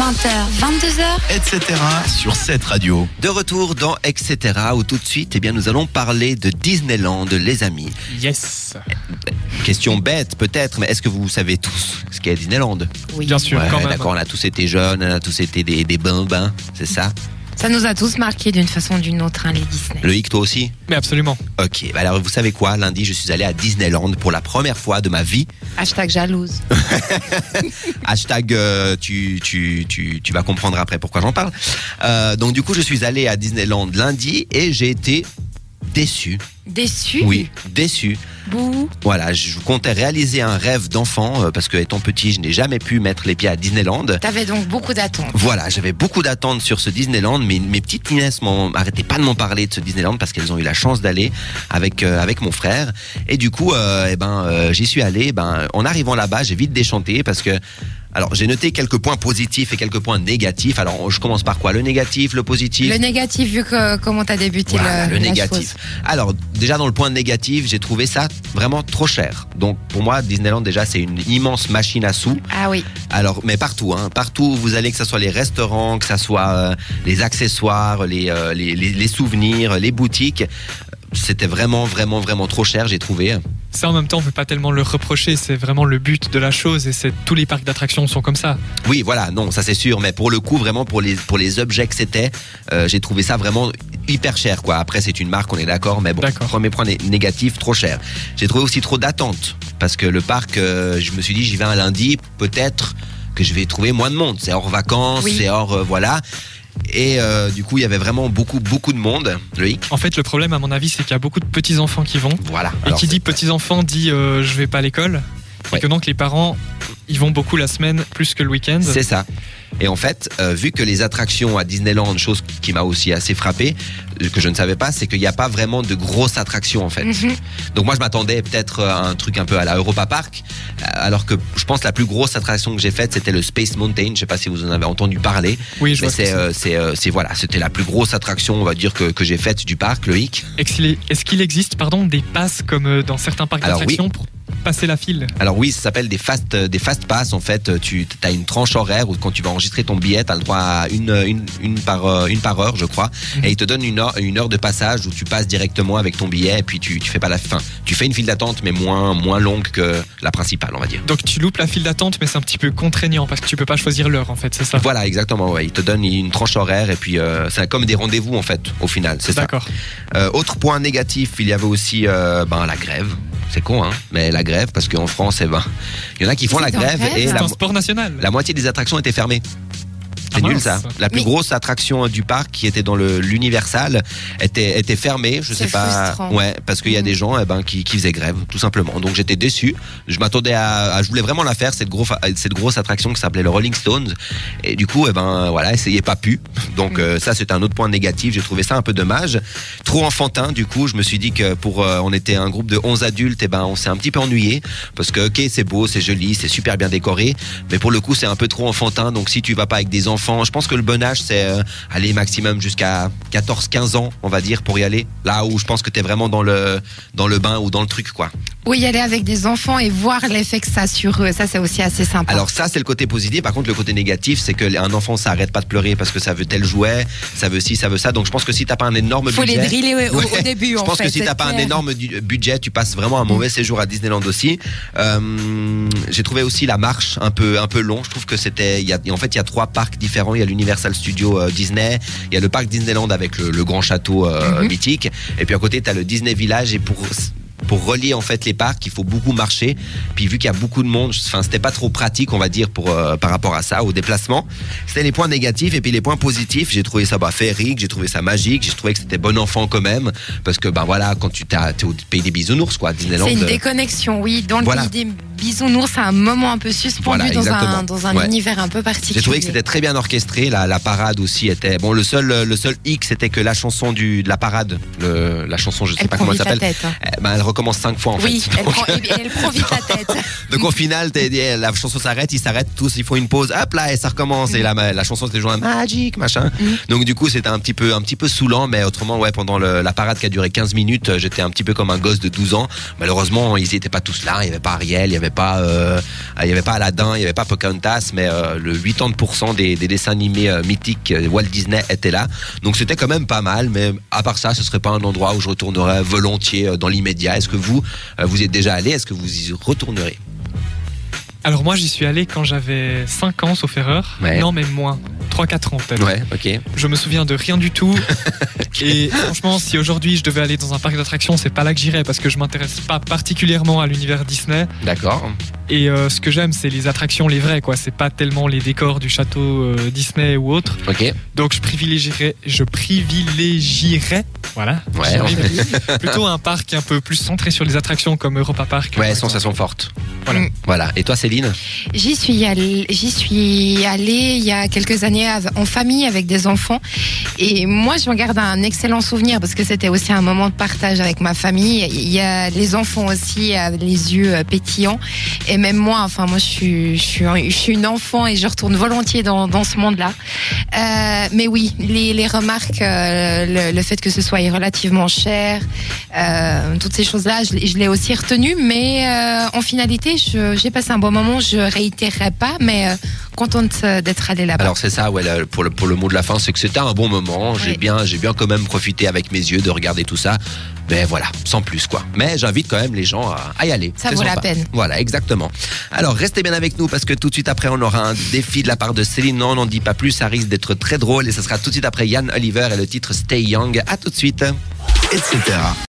20h, 22h. etc. sur cette radio. De retour dans Etc. où tout de suite, eh bien, nous allons parler de Disneyland, les amis. Yes. Question bête peut-être, mais est-ce que vous savez tous ce qu'est Disneyland? Oui. Bien sûr, Ouais, d'accord, on a tous été jeunes, on a tous été des, des bambins, c'est ça? Ça nous a tous marqués d'une façon ou d'une autre, hein, les Disney. Le hic, toi aussi Mais absolument. Ok, bah alors vous savez quoi Lundi, je suis allé à Disneyland pour la première fois de ma vie. Hashtag jalouse. Hashtag, euh, tu, tu, tu, tu vas comprendre après pourquoi j'en parle. Euh, donc du coup, je suis allé à Disneyland lundi et j'ai été déçu. Déçu Oui, déçu. Bouh. Voilà, je comptais réaliser un rêve d'enfant euh, parce que étant petit, je n'ai jamais pu mettre les pieds à Disneyland. T'avais donc beaucoup d'attentes. Voilà, j'avais beaucoup d'attentes sur ce Disneyland, mais mes petites nièces m'ont arrêté pas de m'en parler de ce Disneyland parce qu'elles ont eu la chance d'aller avec euh, avec mon frère. Et du coup, euh, eh ben, euh, j'y suis allé. Ben, en arrivant là-bas, j'ai vite déchanté parce que. Alors, j'ai noté quelques points positifs et quelques points négatifs. Alors, je commence par quoi? Le négatif, le positif? Le négatif, vu que comment t'as débuté voilà, le, le négatif. Alors, déjà dans le point négatif, j'ai trouvé ça vraiment trop cher. Donc, pour moi, Disneyland, déjà, c'est une immense machine à sous. Ah oui. Alors, mais partout, hein, partout où vous allez, que ce soit les restaurants, que ce soit euh, les accessoires, les, euh, les, les, les souvenirs, les boutiques, c'était vraiment, vraiment, vraiment trop cher, j'ai trouvé. Ça, en même temps, on peut pas tellement le reprocher. C'est vraiment le but de la chose et c'est tous les parcs d'attractions sont comme ça. Oui, voilà, non, ça c'est sûr, mais pour le coup, vraiment, pour les, pour les objets que c'était, euh, j'ai trouvé ça vraiment hyper cher, quoi. Après, c'est une marque, on est d'accord, mais bon, premier point né- négatif, trop cher. J'ai trouvé aussi trop d'attentes, parce que le parc, euh, je me suis dit, j'y vais un lundi, peut-être que je vais trouver moins de monde. C'est hors vacances, Oui. c'est hors, euh, voilà. Et euh, du coup, il y avait vraiment beaucoup, beaucoup de monde, Loïc. En fait, le problème, à mon avis, c'est qu'il y a beaucoup de petits enfants qui vont. Voilà. Et Alors, qui dit petits enfants dit euh, je vais pas à l'école. Ouais. Et que donc les parents, ils vont beaucoup la semaine plus que le week-end. C'est ça. Et en fait, euh, vu que les attractions à Disneyland, chose qui m'a aussi assez frappé, euh, que je ne savais pas, c'est qu'il n'y a pas vraiment de grosses attractions en fait. Mhm. Donc moi je m'attendais peut-être à un truc un peu à la Europa Park, euh, alors que je pense que la plus grosse attraction que j'ai faite c'était le Space Mountain. Je sais pas si vous en avez entendu parler, Oui, je mais c'est euh, euh, voilà, c'était la plus grosse attraction on va dire que, que j'ai faite du parc, Loïc. Est-ce qu'il est- est-ce qu'il existe pardon, des passes comme euh, dans certains parcs d'attractions pour passer la file Alors oui, ça s'appelle des fast euh, des fast pass en fait. Tu as une tranche horaire où quand tu vas enregistrer ton billet, tu as le droit à une, une, une par euh, une par heure, je crois, Mhm. et ils te donnent une heure une heure de passage où tu passes directement avec ton billet et puis tu tu fais pas la fin. Tu fais une file d'attente mais moins moins longue que la principale, on va dire. Donc tu loupes la file d'attente, mais c'est un petit peu contraignant parce que tu peux pas choisir l'heure en fait, c'est ça? Voilà, exactement. Ouais. Ils te donnent une tranche horaire et puis euh, c'est comme des rendez-vous en fait au final, c'est ça. D'accord. Euh, autre point négatif, il y avait aussi euh, ben la grève. C'est con, hein, mais la grève parce qu'en France, eh ben, il y en a qui font la grève grève et C'est la, un sport national. la moitié des attractions étaient fermées. C'est Ah nul mince. ça. La plus Mais- grosse attraction du parc qui était dans le l'Universal était était fermée. Je C'est sais pas. frustrant. Ouais, parce qu'il y a des gens eh ben qui, qui faisaient grève tout simplement. Donc j'étais déçu. Je m'attendais à, à- je voulais vraiment la faire cette grosse cette grosse attraction qui s'appelait le Rolling Stones. Et du coup eh ben voilà, essayez pas pu. Donc Mhm. euh, ça c'est un autre point négatif. J'ai trouvé ça un peu dommage. Trop enfantin. Du coup je me suis dit que pour euh, on était un groupe de 11 adultes et ben on s'est un petit peu ennuyé parce que ok c'est beau, c'est joli, c'est super bien décoré, mais pour le coup c'est un peu trop enfantin. Donc si tu vas pas avec des enfants, je pense que le bon âge c'est euh, aller maximum jusqu'à 14-15 ans, on va dire, pour y aller. Là où je pense que tu es vraiment dans le dans le bain ou dans le truc quoi. Oui, y aller avec des enfants et voir l'effet que ça a sur eux. Ça, c'est aussi assez sympa. Alors ça c'est le côté positif. Par contre le côté négatif c'est que un enfant ça arrête pas de pleurer parce que ça veut tel jouet, ça veut ci, ça veut ça. Donc je pense que si t'as pas un énorme faut les budget, driller au, au Ouais. début. Je en pense fait, que si t'as pas un énorme budget, tu passes vraiment un mauvais séjour à Disneyland aussi. Euh, J'ai trouvé aussi la marche un peu un peu long. Je trouve que c'était, en fait, il y a trois parcs différents. Il y a l'Universal Studio euh, Disney, il y a le parc Disneyland avec le, le grand château euh, Mhm. mythique, et puis à côté t'as le Disney Village. Et pour pour relier en fait les parcs, il faut beaucoup marcher. Puis vu qu'il y a beaucoup de monde, enfin c'était pas trop pratique, on va dire, pour euh, par rapport à ça, au déplacement. C'était les points négatifs et puis les points positifs. J'ai trouvé ça bah, féerique, j'ai trouvé ça magique, j'ai trouvé que c'était bon enfant quand même, parce que ben voilà, quand tu t'es au pays des bisounours quoi, Disneyland. C'est une euh, déconnexion, oui. Dans le Voilà. pays des bisounours, c'est un moment un peu suspendu Voilà, dans un, dans un Ouais. univers un peu particulier. J'ai trouvé que c'était très bien orchestré. La, la parade aussi était bon. Le seul le seul hic c'était que la chanson du de la parade, le, la chanson je sais Elle pas comment elle s'appelle. hein. Eh ben, elle recommence cinq fois en Oui, fait. elle prend, et elle prend vite la tête. donc au final, la chanson s'arrête, ils s'arrêtent tous, ils font une pause, hop là, et ça recommence. Et la, la chanson c'était toujours un magic, machin. Mhm. Donc du coup, c'était un petit peu, un petit peu saoulant, mais autrement, ouais, pendant le- la parade qui a duré 15 minutes, euh, j'étais un petit peu comme un gosse de 12 ans. Malheureusement, ils étaient pas tous là. Il y avait pas Ariel, il y avait pas, euh, il y avait pas Aladdin, il y avait pas Pocahontas, mais euh, le 80% des, des dessins animés euh, mythiques Walt Disney étaient là. Donc c'était quand même pas mal, mais à part ça, ce serait pas un endroit où je retournerais volontiers dans l'immédiat. Est-ce que vous, euh, vous êtes déjà allé Est-ce que vous y retournerez Alors moi j'y suis allé quand j'avais 5 ans sauf erreur. Ouais. Non même moins. 3-4 ans peut-être. Ouais, ok. Je me souviens de rien du tout. Et franchement, si aujourd'hui je devais aller dans un parc d'attractions, c'est pas là que j'irais parce que je m'intéresse pas particulièrement à l'univers Disney. D'accord. Et euh, ce que j'aime, c'est les attractions, les vraies, quoi. C'est pas tellement les décors du château euh, Disney ou autre. Ok. Donc je privilégierais, je privilégierais, voilà, Ouais, plutôt un parc un peu plus centré sur les attractions comme Europa Park. Ouais, sensation forte. Voilà. Voilà. Et toi, Céline J'y suis allée, j'y suis allée il y a quelques années en famille avec des enfants. Et moi, j'en garde un excellent souvenir parce que c'était aussi un moment de partage avec ma famille. Il y a les enfants aussi, euh, les yeux euh, pétillants. Et même moi, enfin, moi, je suis, je suis, un- je suis une enfant et je retourne volontiers dans, dans ce monde-là. Euh, mais oui, les, les remarques, euh, le, le fait que ce soit relativement cher, euh, toutes ces choses-là, je, l'ai- je l'ai aussi retenu. Mais euh, en finalité, j'ai passé un bon moment. Je réitérerai pas, mais euh, contente d'être allée là-bas. Alors c'est ça, ouais, pour, le, pour le mot de la fin, c'est que c'était un bon moment. J'ai Oui. bien, j'ai bien quand même profité avec mes yeux de regarder tout ça. Mais voilà, sans plus quoi. Mais j'invite quand même les gens à, y aller. Ça vaut la peine. Voilà, exactement. Alors restez bien avec nous parce que tout de suite après, on aura un défi de la part de Céline. Non, on n'en dit pas plus. Ça risque d'être très drôle et ce sera tout de suite après Yann Oliver et le titre Stay Young. À tout de suite. Etc.